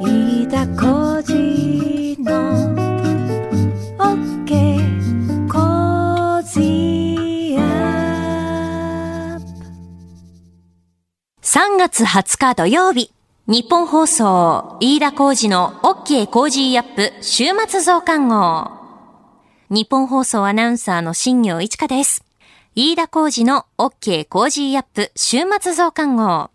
飯田浩司の OK コージーアップ3月20日土曜日、ニッポン放送、飯田浩司の OK Cozy up 週末増刊号。ニッポン放送アナウンサーの新行市佳です。飯田浩司の OK Cozy up 週末増刊号。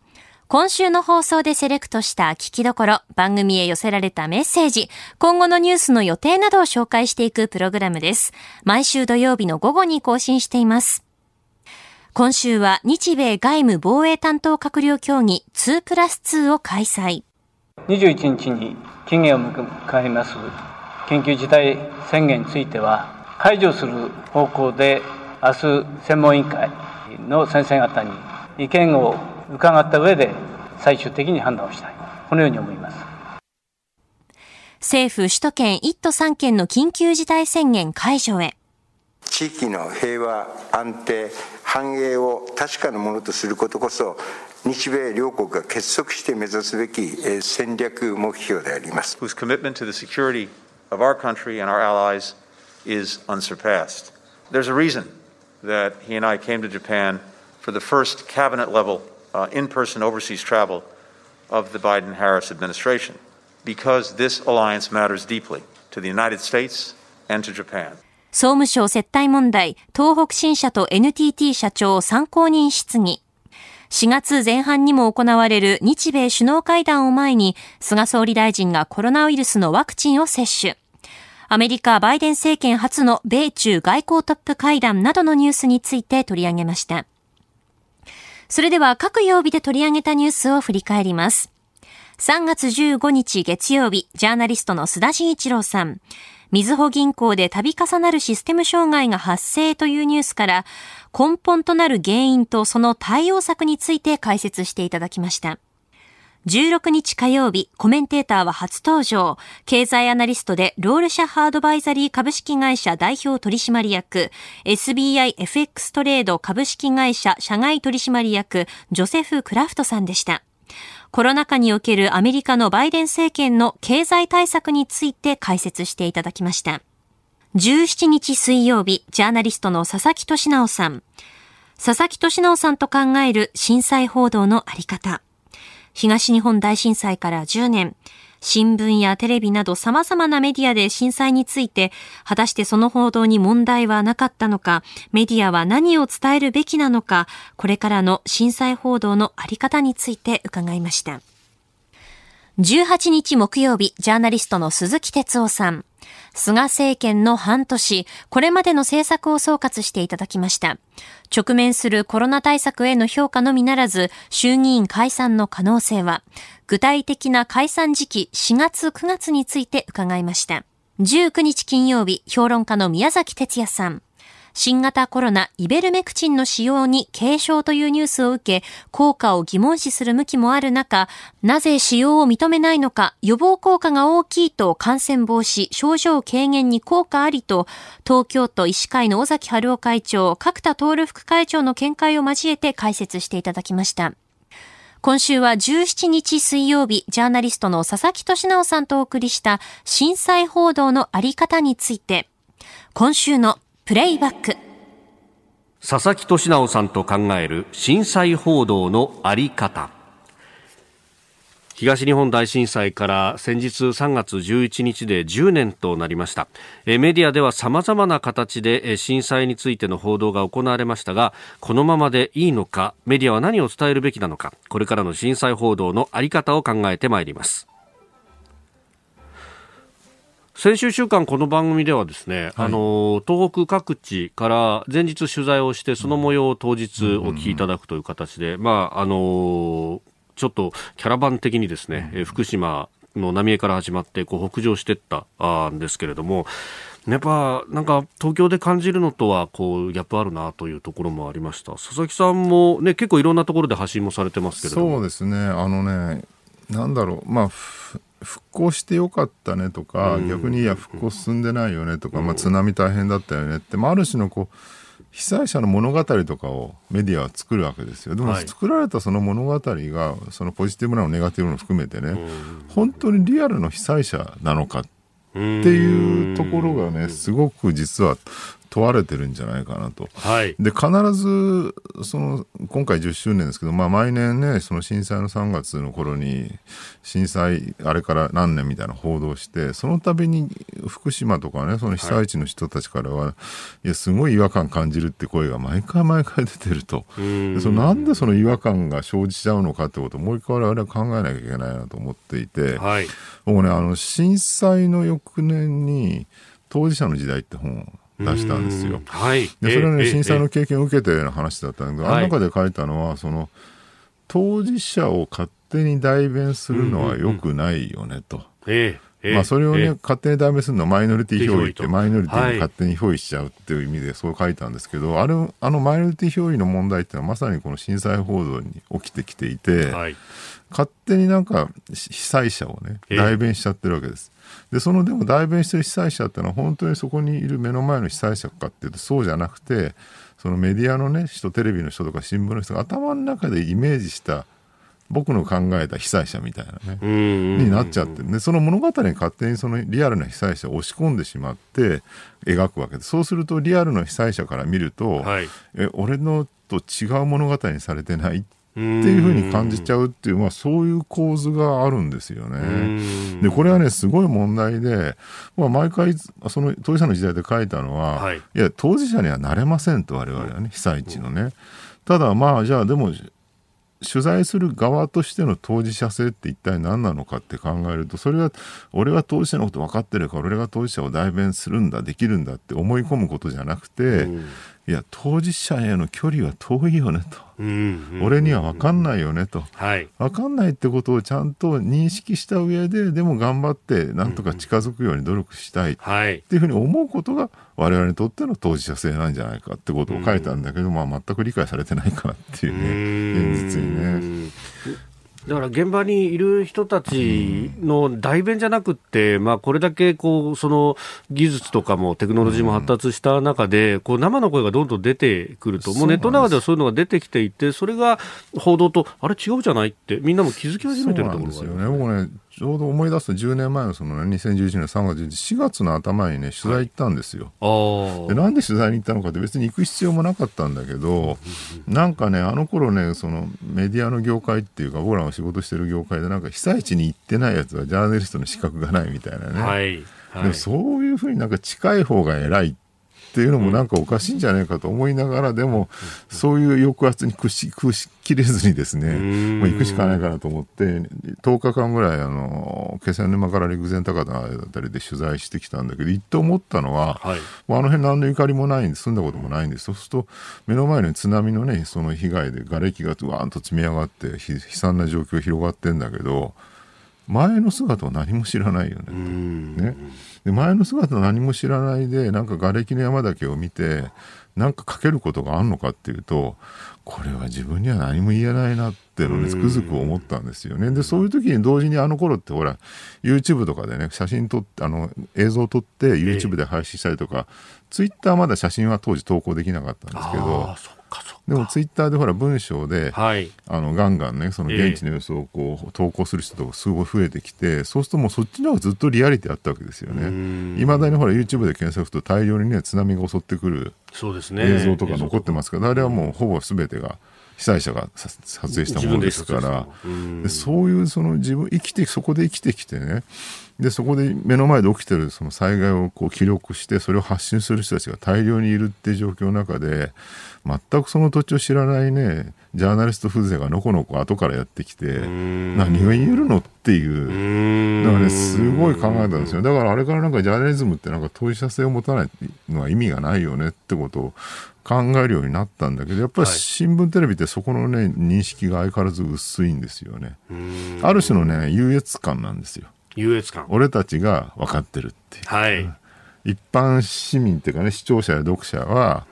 今週の放送でセレクトした聞きどころ、番組へ寄せられたメッセージ、今後のニュースの予定などを紹介していくプログラムです。毎週土曜日の午後に更新しています。今週は日米外務防衛担当閣僚協議2プラス2を開催。21日に期限を迎えます緊急事態宣言については解除する方向で明日専門委員会の先生方に意見を伺った上で最終的に判断をしたいこのように思います政府首都圏1都3県の緊急事態宣言解除へ。地域の平和安定繁栄を確かなものとすることこそ日米両国が結束して目指すべきえー戦略目標であります whose commitment to the security of our country and our allies is unsurpassed. There's a reason that he and I came to Japan for the first cabinet level uh, in person overseas travel of the Biden Harris administration, because this alliance matters deeply to the United States and to Japan. 総務省接待問題、東北新社と NTT 社長参考人質疑。4月前半にも行われる日米首脳会談を前に、菅総理大臣がコロナウイルスのワクチンを接種。アメリカバイデン政権初の米中外交トップ会談などのニュースについて取り上げました。それでは各曜日で取り上げたニュースを振り返ります。3月15日月曜日、ジャーナリストの須田慎一郎さん。みずほ銀行で度重なるシステム障害が発生というニュースから、根本となる原因とその対応策について解説していただきました。16日火曜日、コメンテーターは初登場。経済アナリストで、ロールシャハアドバイザリー株式会社代表取締役、SBIFX トレード株式会社社外取締役、ジョセフ・クラフトさんでした。コロナ禍におけるアメリカのバイデン政権の経済対策について解説していただきました。17日水曜日、ジャーナリストの佐々木俊直さん。佐々木俊直さんと考える震災報道のあり方。東日本大震災から10年。新聞やテレビなど様々なメディアで震災について、果たしてその報道に問題はなかったのか、メディアは何を伝えるべきなのか、これからの震災報道のあり方について伺いました。18日木曜日、ジャーナリストの鈴木哲夫さん。菅政権の半年、これまでの政策を総括していただきました。直面するコロナ対策への評価のみならず、衆議院解散の可能性は、具体的な解散時期4月9月について伺いました。19日金曜日、評論家の宮崎哲也さん。新型コロナイベルメクチンの使用に軽症というニュースを受け、効果を疑問視する向きもある中、なぜ使用を認めないのか、予防効果が大きいと感染防止、症状軽減に効果ありと、東京都医師会の尾崎春夫会長、角田徹副会長の見解を交えて解説していただきました。今週は17日水曜日、ジャーナリストの佐々木俊直さんとお送りした震災報道のあり方について、今週のプレイバック。佐々木俊直さんと考える震災報道のあり方。東日本大震災から先日3月11日で10年となりました。メディアでは様々な形で震災についての報道が行われましたがこのままでいいのかメディアは何を伝えるべきなのかこれからの震災報道のあり方を考えてまいります。先週週間この番組ではですね、あの東北各地から前日取材をしてその模様を当日お聞きいただくという形で、まああのちょっとキャラバン的にですね、え福島の浪江から始まってこう北上していったあんですけれどもやっぱなんか東京で感じるのとはこうギャップあるなというところもありました。佐々木さんも、ね、結構いろんなところで発信もされてますけれども。そうですね、あのね、なんだろう、まあ、ふ復興してよかったねとか、逆にいや、復興進んでないよねとか、まあ、津波大変だったよねって、まあ、ある種のこう被災者の物語とかをメディアは作るわけですよ。でもはい。作られたその物語がそのポジティブなのネガティブなの含めてね、本当にリアルの被災者なのかっていうところがねすごく実は問われてるんじゃないかなと。はい。で必ずその今回10周年ですけど、まあ、毎年ねその震災の3月の頃に震災あれから何年みたいな報道してその度に福島とかねその被災地の人たちからは、い、やすごい違和感感じるって声が毎回毎回出てるとでそのなんでその違和感が生じちゃうのかってことをもう一回我々は考えなきゃいけないなと思っていて、はい。僕ねあの震災の翌年に「当事者の時代」って本を出したんですよ。はい。でそれはね、ええ震災のえ経験を受けての話だったんだけど、はいあの中で書いたのはその当事者を勝手に代弁するのは良くないよねと。まあ、それをね、ええ勝手に代弁するのはマイノリティ憑依ってマイノリティはいに勝手に憑依しちゃうっていう意味でそう書いたんですけど、あれあのマイノリティ憑依の問題っていうのはまさにこの震災報道に起きてきていて、はい。勝手になんか被災者をねええ代弁しちゃってるわけです。でそのでも代弁してる被災者ってのは本当にそこにいる目の前の被災者かっていうとそうじゃなくてそのメディアのね人テレビの人とか新聞の人が頭の中でイメージした僕の考えた被災者みたいなね、うん。になっちゃってるでその物語に勝手にそのリアルな被災者を押し込んでしまって描くわけですそうするとリアルな被災者から見ると、はい。え俺のと違う物語にされてないってっていうふうに感じちゃうっていう、まあ、そういう構図があるんですよね。んでこれはねすごい問題で、まあ、毎回その当事者の時代で書いたのは、はいや当事者にはなれませんと我々はね被災地のね。ただまあじゃあでも取材する側としての当事者性って一体何なのかって考えるとそれは俺は当事者のこと分かってるから俺が当事者を代弁するんだできるんだって思い込むことじゃなくて、いや当事者への距離は遠いよねと、うん。俺には分かんないよねと。はい。分かんないってことをちゃんと認識した上ででも頑張ってなんとか近づくように努力したいっはい。ていうふうに思うことが我々にとっての当事者性なんじゃないかってことを書いたんだけど、まあ、全く理解されてないかなっていうね現実にね。だから現場にいる人たちの代弁じゃなくって、まあ、これだけこうその技術とかもテクノロジーも発達した中で、こう生の声がどんどん出てくると、もうネットの中ではそういうのが出てきていて、それが報道と、あれ違うじゃないって、みんなも気づき始めてるところですよね。僕ね、ちょうど思い出すと10年前のその、ね、2011年3月4月の頭にね、取材行ったんですよ。あでなんで取材に行ったのかって別に行く必要もなかったんだけど、なんかね、あの頃ね、そのメディアの業界っていうか、僕らが仕事してる業界で、なんか被災地に行ってないやつはジャーナリストの資格がないみたいなね。はい。はいでもそういうふうになんか近い方が偉いっていうのもなんかおかしいんじゃないかと思いながら、でもそういう抑圧に屈し屈しきれずにですね、ん。もう行くしかないかなと思って、10日間ぐらい、あの、気仙沼から陸前高田あたりで取材してきたんだけど、行って思ったのは、はい。もうあの辺何のゆかりもないんで、住んだこともないんで、そうすると、目の前に津波のね、その被害で瓦礫がわーんと積み上がって、ひ悲惨な状況が広がってんだけど、前の姿は何も知らないよね。ね、で前の姿何も知らないでなんか瓦礫の山だけを見てなんか書けることがあるのかっていうとこれは自分には何も言えないなっていうのをねつくづく思ったんですよね。でそういう時に同時にあの頃ってほら YouTube とかでね写真撮ってあの映像を撮って YouTube で配信したりとか、Twitter まだ写真は当時投稿できなかったんですけどあーそっかそっか。でほら文章ではい。あのガンガンねその現地の様子をこう投稿する人とかすごい増えてきてそうするともうそっちの方がずっとリアリティあったわけですよね。いまだにほら YouTube で検索すると大量にね津波が襲ってくる。映像とか残ってますから、あれはもうほぼ全てが被災者がさ撮影したものですからでそういうその自分生きてそこで生きてきてねでそこで目の前で起きてるその災害をこう記録してそれを発信する人たちが大量にいるっていう状況の中で全くその土地を知らないねジャーナリスト風情がのこのこ後からやってきて何が言えるのっていう。だからねすごい考えたんですよ。だからあれからなんかジャーナリズムってなんか当事者性を持たないのは意味がないよねってことを考えるようになったんだけどやっぱりはい。新聞テレビってそこのね認識が相変わらず薄いんですよね。ある種のね優越感なんですよ優越感。俺たちが分かってるっていうはい。一般市民っていうかね視聴者や読者は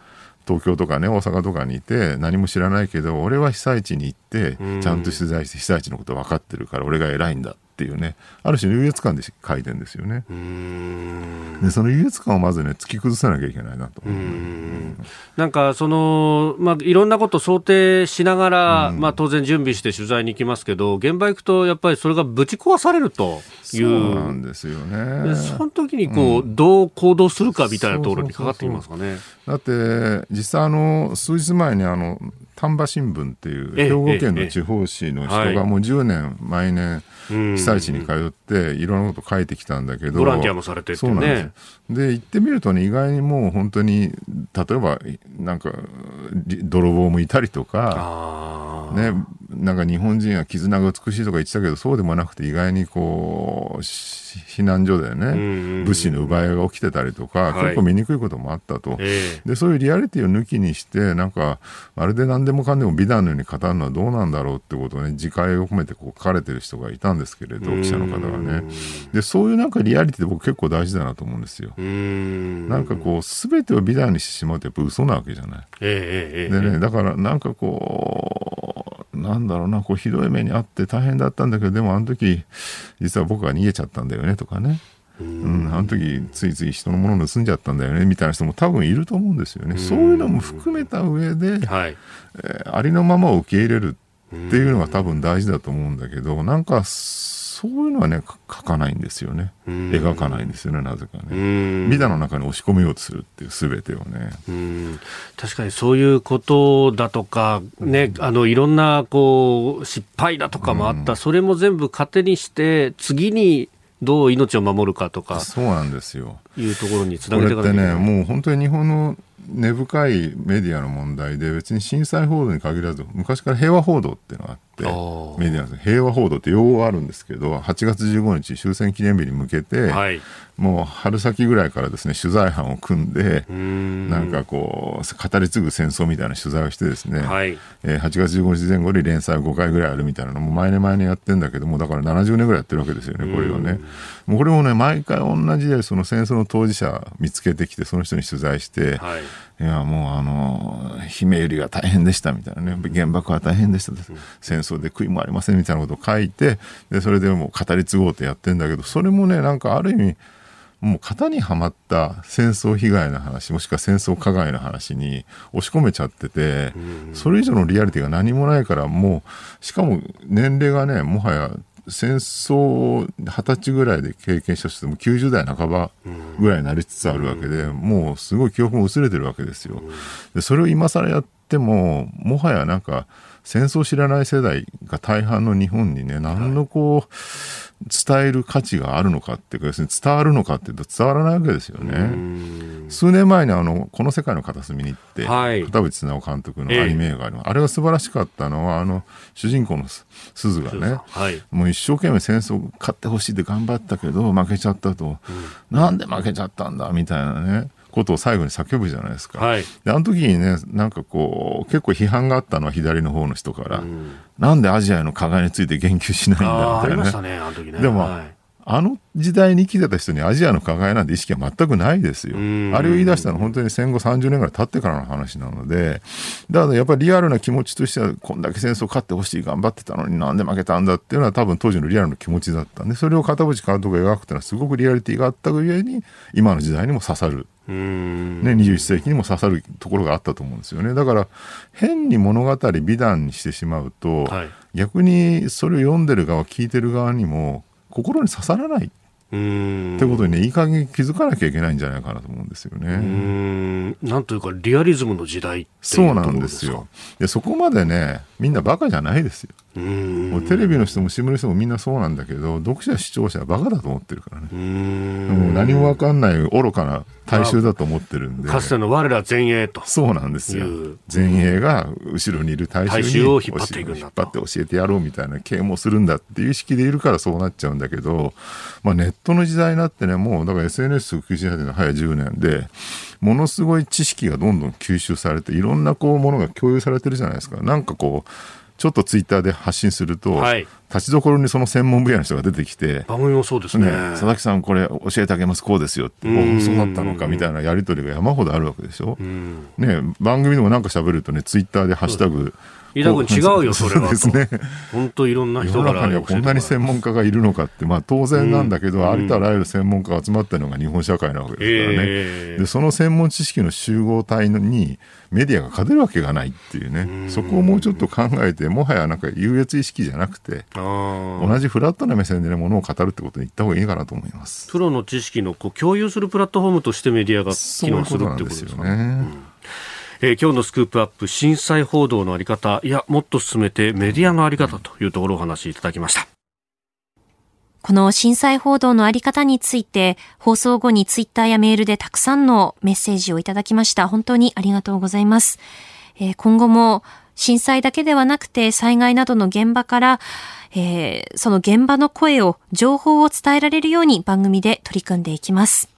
東京とかね大阪とかにいて何も知らないけど俺は被災地に行ってちゃんと取材して被災地のこと分かってるから俺が偉いんだっっていうね。ある種の優越感で書いてるんですよね。でその優越感をまずね突き崩さなきゃいけないなと。思うなんかその、まあ、いろんなこと想定しながら、まあ、当然準備して取材に行きますけど現場行くとやっぱりそれがぶち壊されるといそううなんですよね。でその時にこう、どう行動するかみたいなところにかかってきますかね。だって実際あの数日前にあの丹波新聞っていうええ兵庫県の地方紙の人ええがもう10年毎年うん被災地に通っていろんなこと書いてきたんだけどボランティアもされてそうなんですね。で行ってみるとね意外にもう本当に例えばなんかり泥棒もいたりとかあね、なんか日本人は絆が美しいとか言ってたけどそうでもなくて意外にこうし避難所でね物資の奪い合いが起きてたりとか、はい。結構見にくいこともあったと。ええ。でそういうリアリティを抜きにしてなんかまるで何でもかんでも美談のように語るのはどうなんだろうってことをね自戒を込めてこう書かれてる人がいたんですけれど記者の方がねでそういうなんかリアリティって僕結構大事だなと思うんですよ。んなんかこう全てを美談にしてしまうとやっぱ嘘なわけじゃない。ええええええでね、だからなんかこう、なんだろうな、こうひどい目にあって大変だったんだけど、でもあの時、実は僕が逃げちゃったんだよねとかね。うん、あの時ついつい人のもの盗んじゃったんだよねみたいな人も多分いると思うんですよね。そういうのも含めた上で、はい。えーありのままを受け入れるっていうのが多分大事だと思うんだけど、なんかそういうのはね、か書かないんですよね。描かないんですよね、なぜかうね。ん美談の中に押し込めようとするっていう全てをね。うん確かにそういうことだとか、ね、あのいろんなこう失敗だとかもあった、それも全部糧にして、次にどう命を守るかとかそうなんですよ。いうところにつなげていかなきゃいけない。ね、もう本当に日本の根深いメディアの問題で、別に震災報道に限らず、昔から平和報道っていうのがあってメディアなんです平和報道って用語があるんですけど、8月15日終戦記念日に向けて、はい。もう春先ぐらいからですね、取材班を組んで、ん。なんかこう、語り継ぐ戦争みたいな取材をしてですね、はい。えー8月15日前後に連載5回ぐらいあるみたいなのも毎年毎年やってんだけども、だから70年ぐらいやってるわけですよね、これをね。もうこれもね、毎回同じで、その戦争の当事者見つけてきて、その人に取材して、はい。いや、もうあの、悲鳴りが大変でしたみたいなね、原爆は大変でした、戦争で悔いもありませんみたいなことを書いて、で、それでもう語り継ごうとやってんだけど、それもね、なんかある意味、もう型にはまった戦争被害の話、もしくは戦争加害の話に押し込めちゃってて、それ以上のリアリティが何もないから、もう、しかも年齢がね、もはや戦争を二十歳ぐらいで経験した人でも90代半ばぐらいになりつつあるわけで、もうすごい記憶も薄れてるわけですよ。でそれを今更やっても、もはやなんか、戦争を知らない世代が大半の日本にね、何のこう、伝える価値があるのかっていうか、要するに伝わるのかっていうと伝わらないわけですよね。数年前にあの、この世界の片隅に行って、はい。片渕直監督のアニメ映画あります。あれが素晴らしかったのは、あの、主人公のす鈴がね、はい。もう一生懸命戦争勝ってほしいって頑張ったけど負けちゃったと、なんで負けちゃったんだみたいなねことを最後に叫ぶじゃないですか、はい。であの時にねなんかこう結構批判があったのは左の方の人から、なんでアジアへの加害について言及しないんああ、あだみたいなね。りましたね、あの時ね。でも、はいあの時代に生きてた人にアジアの加害なんて意識は全くないですよ。んあれを言い出したのは本当に戦後30年ぐらい経ってからの話なので、だからやっぱりリアルな気持ちとしては、こんだけ戦争勝ってほしい、頑張ってたのになんで負けたんだっていうのは多分当時のリアルな気持ちだったんで、それを片渕監督が描くっていうのはすごくリアリティがあったがゆえに、今の時代にも刺さる。ね、21世紀にも刺さるところがあったと思うんですよね。だから、変に物語美談にしてしまうと、はい逆にそれを読んでる側、聞いてる側にも、心に刺さらないっ。てことにね、いい加減気づかなきゃいけないんじゃないかなと思うんですよね。なんというか、リアリズムの時代っていうそうなんですよ。で、そこまでね、みんなバカじゃないですよ。もうテレビの人も新聞の人もみんなそうなんだけど、読者、視聴者はバカだと思ってるからね。もう何もわかんない愚かな大衆だと思ってるんで。かつての我ら前衛と。そうなんですよ。前衛が後ろにいる大衆を引っ張っていくんだと引っ張って教えてやろうみたいな啓蒙するんだっていう意識でいるからそうなっちゃうんだけど、まあ、ネットの時代になってね、もうだから SNS 普及し始めたのは早10年で、ものすごい知識がどんどん吸収されて、いろんなこうものが共有されてるじゃないですか。なんかこう、ちょっとツイッターで発信すると、はい立ちどころにその専門分野の人が出てきて、番組もそうですね。ね、佐々木さんこれ教えてあげますこうですよってそうだったのかみたいなやり取りが山ほどあるわけでしょ、うん。ね、番組でもなんか喋るとねツイッターで「ハッシュタグ飯田君違うよ、それは。ですね。本当いろんな世人からの中にはこんなに専門家がいるのかって、まあ当然なんだけど、ありとあらゆる専門家が集まってるのが日本社会なわけですからね。ええで、その専門知識の集合体にメディアが勝てるわけがないっていうね。そこをもうちょっと考えて、もはやなんか優越意識じゃなくて、同じフラットな目線でね、ものを語るってことに言った方がいいかなと思います。プロの知識のこう共有するプラットフォームとしてメディアが機能するってことですかね。ね。えー今日のスクープアップ、震災報道のあり方、いや、もっと進めてメディアのあり方というところをお話しいただきました。この震災報道のあり方について、放送後にツイッターやメールでたくさんのメッセージをいただきました。本当にありがとうございます。えー今後も震災だけではなくて災害などの現場から、えーその現場の声を、情報を伝えられるように番組で取り組んでいきます。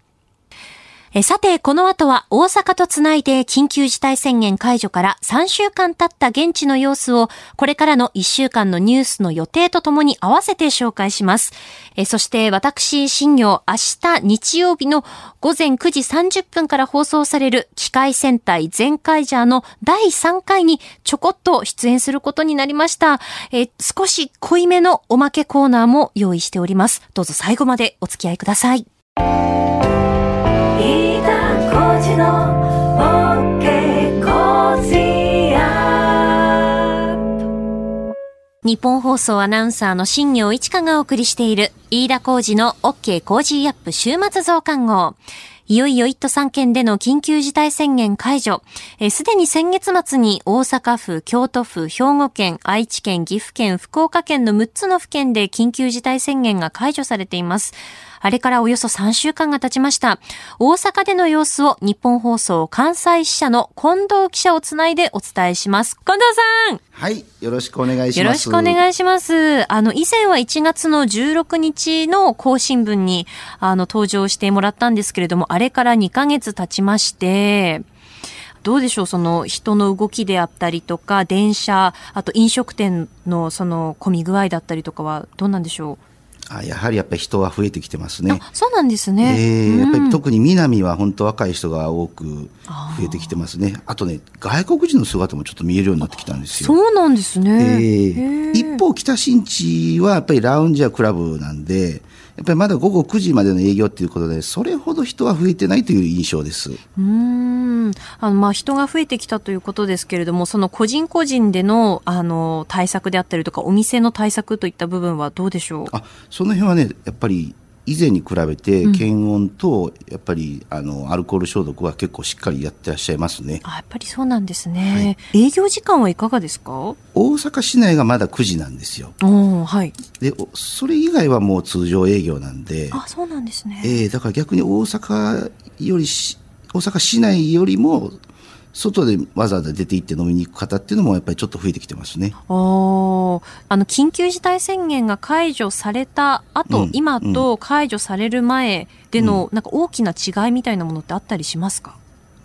えさて、この後は大阪とつないで緊急事態宣言解除から3週間経った現地の様子を、これからの1週間のニュースの予定とともに合わせて紹介します。えそして私、新業、明日日曜日の午前9時30分から放送される機械戦隊全カイジャーの第3回にちょこっと出演することになりました。え少し濃いめのおまけコーナーも用意しております。どうぞ最後までお付き合いください。日本放送アナウンサーの新業一華がお送りしている飯田工事の OK 工事アップ週末増刊号。いよいよ一都三県での緊急事態宣言解除。すでに先月末に大阪府、京都府、兵庫県、愛知県、岐阜県、福岡県の6つの府県で緊急事態宣言が解除されています。あれからおよそ3週間が経ちました。大阪での様子を日本放送関西支社の近藤記者をつないでお伝えします。近藤さんはい、よろしくお願いします。よろしくお願いします。あの、以前は1月の16日の更新分に、あの、登場してもらったんですけれども、あれから2ヶ月経ちまして、どうでしょう？その人の動きであったりとか、電車、あと飲食店のその混み具合だったりとかはどうなんでしょあやはりやっぱり人は増えてきてますう、ね。あ、そうなんですね。えーやっぱうんり特に南は本当若い人が多く増えてきてますね。あとね、外国人の姿もちょっと見えるようになってきたんですよ。そうなんですね。えー一方、北新地はやっぱりラウンジやクラブなんで、やっぱりまだ午後9時までの営業ということで、それほど人は増えてないという印象です。うーんあのまあ人が増えてきたということですけれども、その個人個人でのあの対策であったりとか、お店の対策といった部分はどうでしょう？あその辺はね、やっぱり以前に比べて、検温とやっぱりあのアルコール消毒は結構しっかりやってらっしゃいますね。あやっぱりそうなんですね、営業時間はいかがですか？大阪市内がまだ9時なんですよ。おーはい。で、おそれ以外はもう通常営業なんで、あ、そうなんですね。えーだから逆に大阪よりし、大阪市内よりも、外でわざわざ出て行って飲みに行く方っていうのもやっぱりちょっと増えてきてますね。あの緊急事態宣言が解除された後、うん今と解除される前での、なんか大きな違いみたいなものってあったりしますか？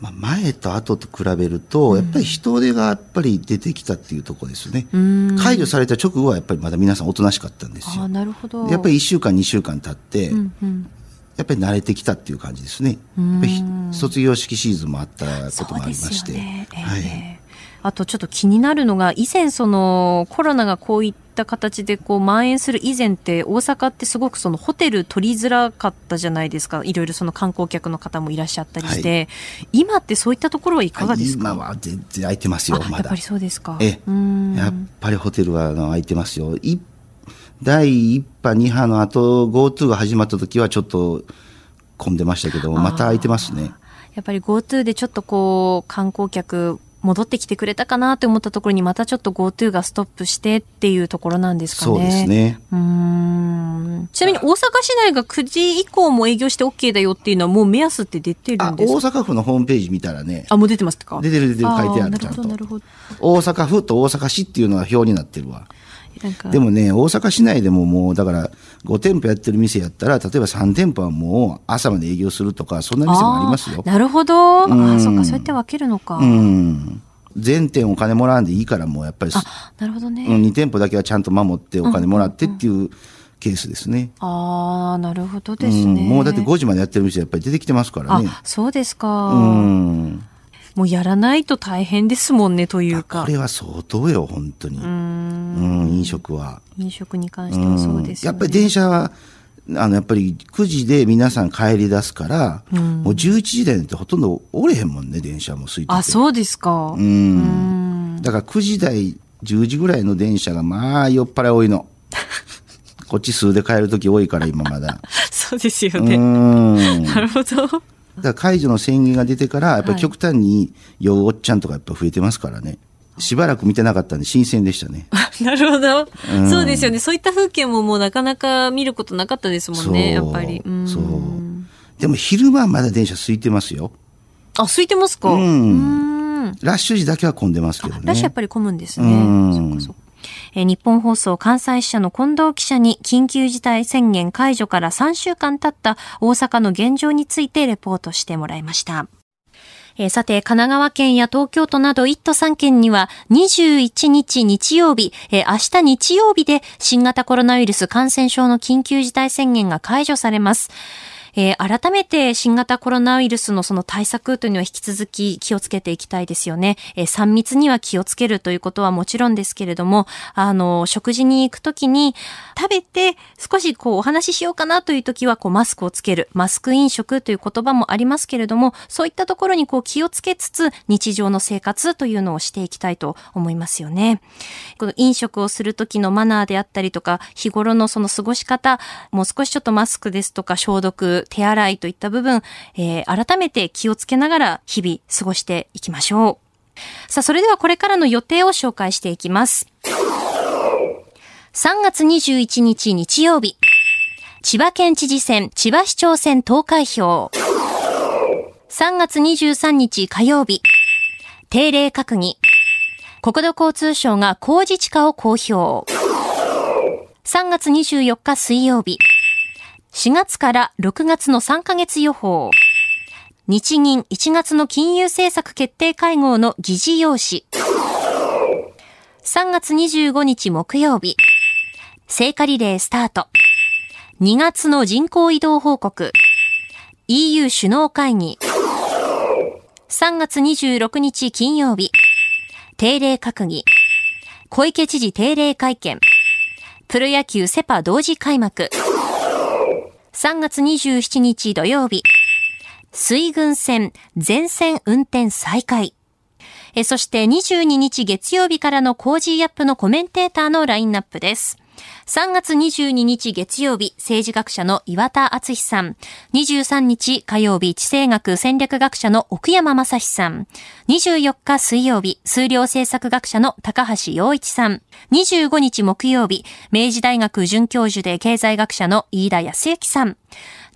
まあ、前と後と比べると、やっぱり人手がやっぱり出てきたっていうところですね。うーん解除された直後はやっぱりまだ皆さんおとなしかったんですよ。なるほど。でやっぱり1週間、2週間経って、うんうんやっぱり慣れてきたっていう感じですね。卒業式シーズンもあったこともありまして。ねええはい。あとちょっと気になるのが、以前そのコロナがこういった形でこう蔓延する以前って大阪ってすごくそのホテル取りづらかったじゃないですか。いろいろその観光客の方もいらっしゃったりして、今ってそういったところはいかがですか？今は全然空いてますよ、まだあやっぱり。そうですか。えやっぱりホテルはあの空いてますよ。い第1波、2波の後、GoTo が始まった時はちょっと混んでましたけど、また空いてますね。やっぱり GoTo でちょっとこう観光客戻ってきてくれたかなって思ったところにまたちょっと GoTo がストップしてっていうところなんですかね。そうですね。うーんちなみに大阪市内が9時以降も営業して OK だよっていうのはもう目安って出てるあんですか？大阪府のホームページ見たらね、あ、もう出てますか？出てる出てる書いてあるーちゃんとなるほど、大阪府と大阪市っていうのは表になってるわ。でもね、大阪市内でももう、だから、5店舗やってる店やったら、例えば3店舗はもう朝まで営業するとか、そんな店もありますよ。なるほど。あんーそっか、そうやって分けるのか。うん。全店お金もらわんでいいから、もうやっぱり、あ、なるほどね。うん、2店舗だけはちゃんと守ってお金もらってっていうケースですね。ああ、なるほどですうん、ね。もうだって5時までやってる店やっぱり出てきてますからね。あ、そうですか。うん。もうやらないと大変ですもんね、というかこ。れは相当よ、本当に。うんん、飲食は。飲食に関してはそうですよね。やっぱり電車は、あの、やっぱり9時で皆さん帰り出すから、もう11時台なんてほとんどおれへんもんね、電車も空いてて。あ、そうですか。うん。だから9時台、10時ぐらいの電車がまあ酔っ払い多いの。こっち数で帰るとき多いから今まだ。そうですようね。なるほど。ら解除の宣言が出てから、やっぱり極端に酔うおっちゃんとかやっぱ増えてますからね。しばらく見てなかったんで新鮮でしたね。なるほど、そうですよね。そういった風景ももうなかなか見ることなかったですもんね、やっぱり。んそう。でも昼間はまだ電車空いてますよ。あ、空いてますかうんうんラッシュ時だけは混んでますけどね。ラッシュやっぱり混むんですね。うんそうかそうかえ日本放送関西支社の近藤記者に緊急事態宣言解除から3週間経った大阪の現状についてレポートしてもらいました。さて、神奈川県や東京都など1都3県には21日日曜日、明日日曜日で新型コロナウイルス感染症の緊急事態宣言が解除されます。えー改めて新型コロナウイルスのその対策というのは引き続き気をつけていきたいですよね。えー3密には気をつけるということはもちろんですけれども、あの、食事に行くときに食べて少しこうお話ししようかなというときはこうマスクをつける、マスク飲食という言葉もありますけれども、そういったところにこう気をつけつつ日常の生活というのをしていきたいと思いますよね。この飲食をするときのマナーであったりとか、日頃のその過ごし方、もう少しちょっとマスクですとか消毒、手洗いといった部分、えー改めて気をつけながら日々過ごしていきましょう。さあ、それではこれからの予定を紹介していきます。3月21日日曜日、千葉県知事選、千葉市長選投開票。3月23日火曜日、定例閣議。国土交通省が工事地価を公表。3月24日水曜日、4月から6月の3ヶ月予報。日銀1月の金融政策決定会合の議事要旨。3月25日木曜日、聖火リレースタート。2月の人口移動報告。EU 首脳会議。3月26日金曜日、定例閣議。小池知事定例会見。プロ野球セパ同時開幕。3月27日土曜日、水郡線全線運転再開。そして22日月曜日からの Cozy up のコメンテーターのラインナップです。3月22日月曜日、政治学者の岩田温さん。23日火曜日、地政学戦略学者の奥山真司さん。24日水曜日、数量政策学者の高橋洋一さん。25日木曜日、明治大学准教授で経済学者の飯田康之さん。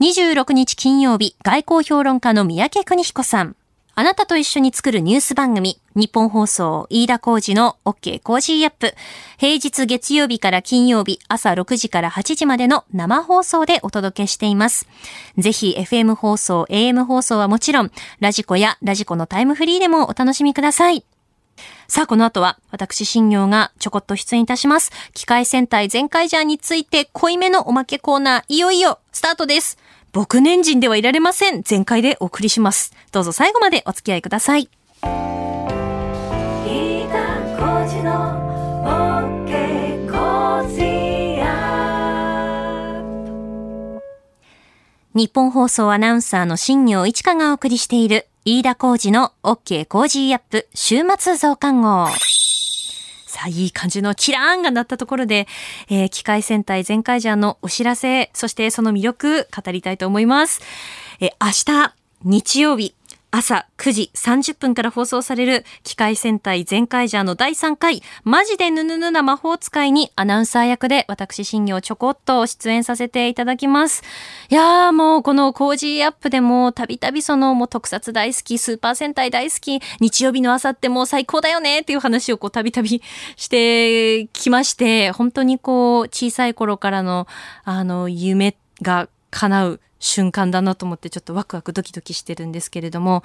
26日金曜日、外交評論家の宮家邦彦さん。あなたと一緒に作るニュース番組、ニッポン放送、飯田浩司の OK Cozy up。平日月曜日から金曜日、朝6時から8時までの生放送でお届けしています。ぜひ FM 放送、AM 放送はもちろん、ラジコやラジコのタイムフリーでもお楽しみください。さあ、この後は、私、新業がちょこっと出演いたします。機械戦隊全開ジャーについて、濃いめのおまけコーナー、いよいよ、スタートです。僕年人ではいられません。全開でお送りします。どうぞ最後までお付き合いください。ニッポン放送アナウンサーの新行市佳がお送りしている、飯田浩司の OK Cozy up 週末増刊号。さあ、いい感じのキラーンが鳴ったところで、えー機界戦隊ゼンカイジャーのお知らせ、そしてその魅力、語りたいと思います。えー明日、日曜日、朝9時30分から放送される機界戦隊ゼンカイジャーの第3回マジでヌヌヌな魔法使いにアナウンサー役で私新行ちょこっと出演させていただきます。いやーもうこのコージーアップでもたびたびそのもう特撮大好き、スーパー戦隊大好き、日曜日の朝ってもう最高だよねっていう話をこうたびたびしてきまして、本当にこう小さい頃からのあの夢が叶う瞬間だなと思ってちょっとワクワクドキドキしてるんですけれども、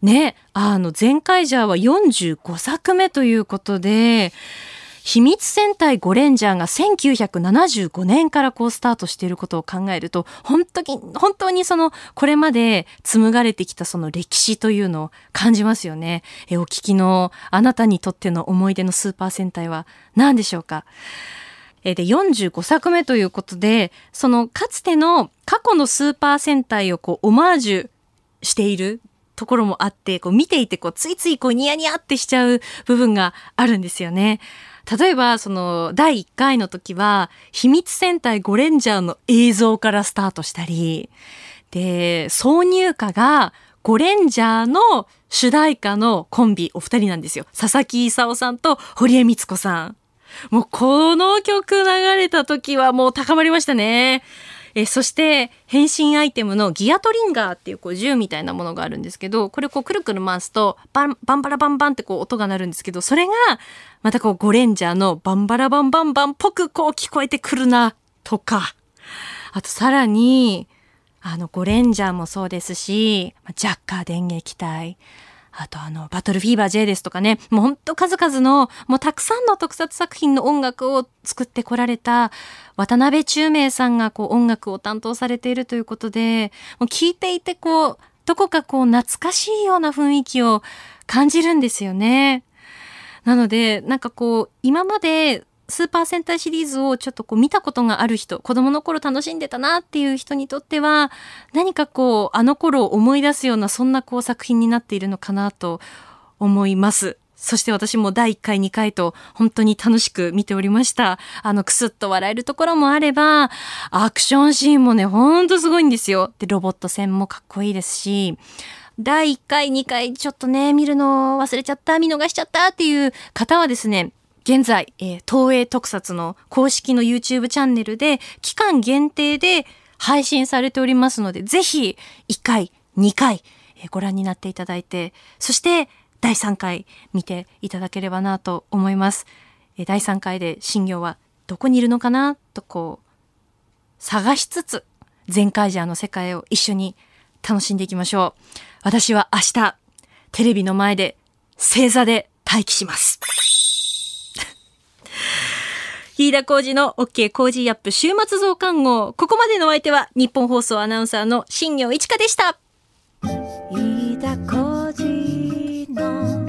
ね、あの、ゼンカイジャーは45作目ということで、秘密戦隊ゴレンジャーが1975年からこうスタートしていることを考えると、本当に、本当にその、これまで紡がれてきたその歴史というのを感じますよね。え、お聞きのあなたにとっての思い出のスーパー戦隊は何でしょうか？で、45作目ということで、そのかつての過去のスーパー戦隊をこうオマージュしているところもあって、こう見ていてこうついついこうニヤニヤってしちゃう部分があるんですよね。例えば、その、第1回の時は、秘密戦隊ゴレンジャーの映像からスタートしたり、で、挿入歌が、ゴレンジャーの主題歌のコンビ、お二人なんですよ。佐々木勲さんと堀江光子さん。もうこの曲流れた時はもう高まりましたね。えそして変身アイテムのギアトリンガーっていうこう銃みたいなものがあるんですけどこれこうくるくる回すとバンバンバラバンバンってこう音が鳴るんですけどそれがまたこうゴレンジャーのバンバラバンバンバンっぽくこう聞こえてくるなとかあとさらにあのゴレンジャーもそうですしジャッカー電撃隊あとあの、バトルフィーバー J ですとかね、もうほんと数々の、もうたくさんの特撮作品の音楽を作ってこられた渡辺中明さんがこう音楽を担当されているということで、もう聞いていてこう、どこかこう懐かしいような雰囲気を感じるんですよね。なので、なんかこう、今までスーパー戦隊シリーズをちょっとこう見たことがある人、子供の頃楽しんでたなっていう人にとっては、何かこう、あの頃を思い出すような、そんなこう作品になっているのかなと思います。そして私も第1回、2回と本当に楽しく見ておりました。あの、くすっと笑えるところもあれば、アクションシーンもね、ほんとすごいんですよ。で、ロボット戦もかっこいいですし、第1回、2回、ちょっとね、見るの忘れちゃった、見逃しちゃったっていう方はですね、現在、えー東映特撮の公式の YouTube チャンネルで期間限定で配信されておりますので、ぜひ1回、2回、えーご覧になっていただいて、そして第3回見ていただければなと思います。えー第3回で新業はどこにいるのかなとこう、探しつつ、全カイジャーの世界を一緒に楽しんでいきましょう。私は明日、テレビの前で正座で待機します。飯田浩二の OK 工事アップ週末増刊号。ここまでのお相手は日本放送アナウンサーの新業一華でした。飯田浩二の